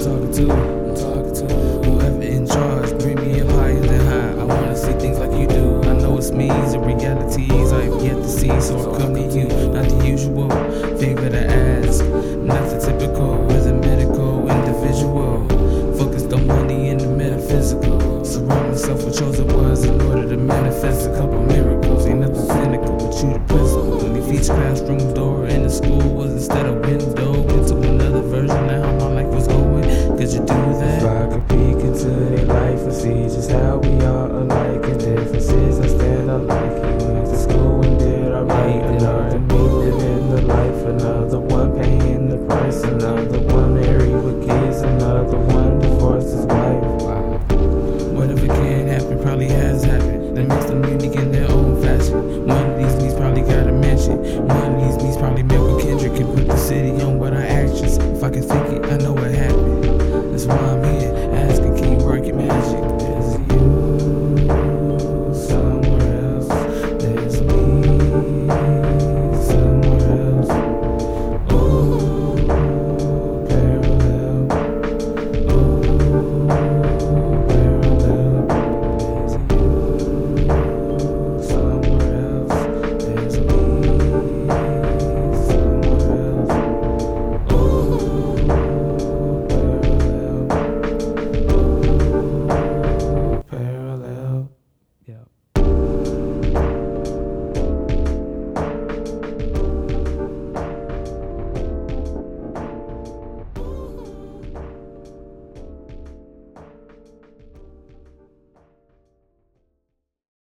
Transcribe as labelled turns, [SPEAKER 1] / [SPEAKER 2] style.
[SPEAKER 1] talking to? I'm talking to whoever in charge. Bring me up higher than high. I wanna see things like you do. I know it's me, the realities I've yet to see, so I come to you. Not the usual favor to ask, not the typical rhythmical individual. Focused on money and the metaphysical. Surround myself with chosen ones in order to manifest a couple miracles. Ain't nothing cynical, but you the principal. And if each classroom door in the school was
[SPEAKER 2] another one married with kids, another one divorced his wife.
[SPEAKER 1] Whatever can happen probably has happened. That makes them unique in their own fashion. One of these me's probably got a mention. One of these me's probably met with Kendrick and put the city on what I actions. If I can think it, I know